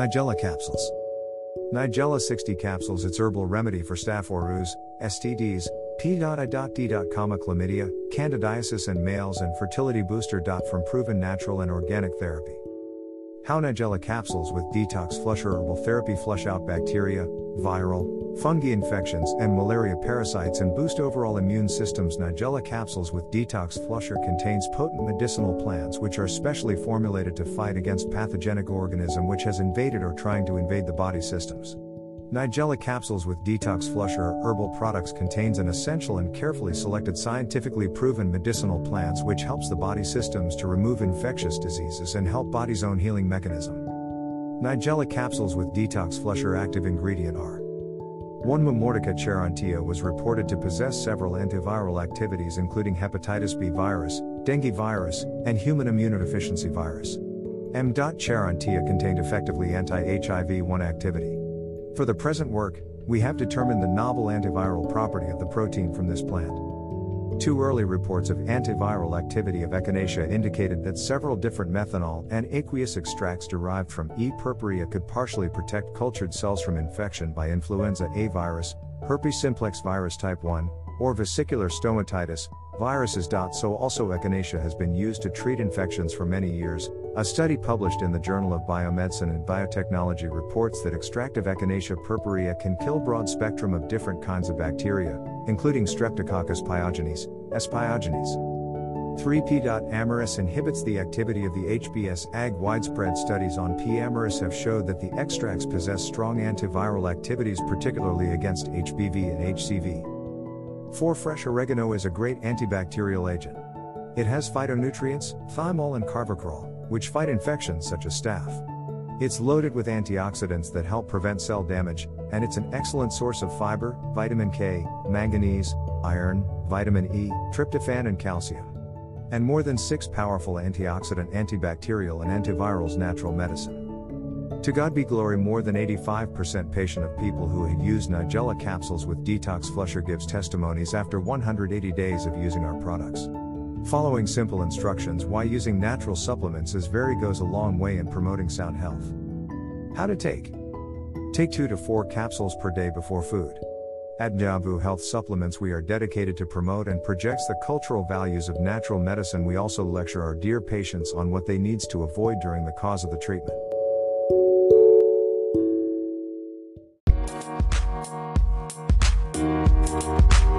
Nigella capsules. Nigella 60 capsules its herbal remedy for staph aureus, STDs, P.I.D. chlamydia, candidiasis and males and fertility booster. From proven natural and organic therapy. How Nigella capsules with detox flusher herbal therapy flush out bacteria, viral, fungi infections and malaria parasites and boost overall immune systems. Nigella capsules with detox flusher contains potent medicinal plants which are specially formulated to fight against pathogenic organism which has invaded or trying to invade the body systems. Nigella capsules with detox flusher herbal products contains an essential and carefully selected scientifically proven medicinal plants which helps the body systems to remove infectious diseases and help body's own healing mechanism. Nigella capsules with detox flusher active ingredient are 1 Momordica charantia was reported to possess several antiviral activities including hepatitis B virus, dengue virus, and human immunodeficiency virus. M. charantia contained effectively anti-HIV 1 activity. For the present work, we have determined the novel antiviral property of the protein from this plant. Two early reports of antiviral activity of echinacea indicated that several different methanol and aqueous extracts derived from E. purpurea could partially protect cultured cells from infection by influenza A virus, herpes simplex virus type 1, or vesicular stomatitis, viruses. So also echinacea has been used to treat infections for many years, a study published in the Journal of Biomedicine and Biotechnology reports that extractive Echinacea purpurea can kill broad spectrum of different kinds of bacteria, including Streptococcus pyogenes, S. pyogenes. 3P. Amarus inhibits the activity of the HBS ag. Widespread studies on P. amarus have showed that the extracts possess strong antiviral activities, particularly against HBV and HCV. 4. Fresh oregano is a great antibacterial agent. It has phytonutrients, thymol and carvacrol, which fight infections such as staph. It's loaded with antioxidants that help prevent cell damage, and it's an excellent source of fiber, vitamin K, manganese, iron, vitamin E, tryptophan, and calcium. And more than six powerful antioxidant, antibacterial, and antivirals natural medicine. To God be glory, more than 85% patient of people who had used Nigella capsules with detox flusher gives testimonies after 180 days of using our products. Following simple instructions why using natural supplements is very goes a long way in promoting sound health. How to take. Take 2 to 4 capsules per day before food. At Njavu Health Supplements we are dedicated to promote and projects the cultural values of natural medicine. We also lecture our dear patients on what they needs to avoid during the cause of the treatment.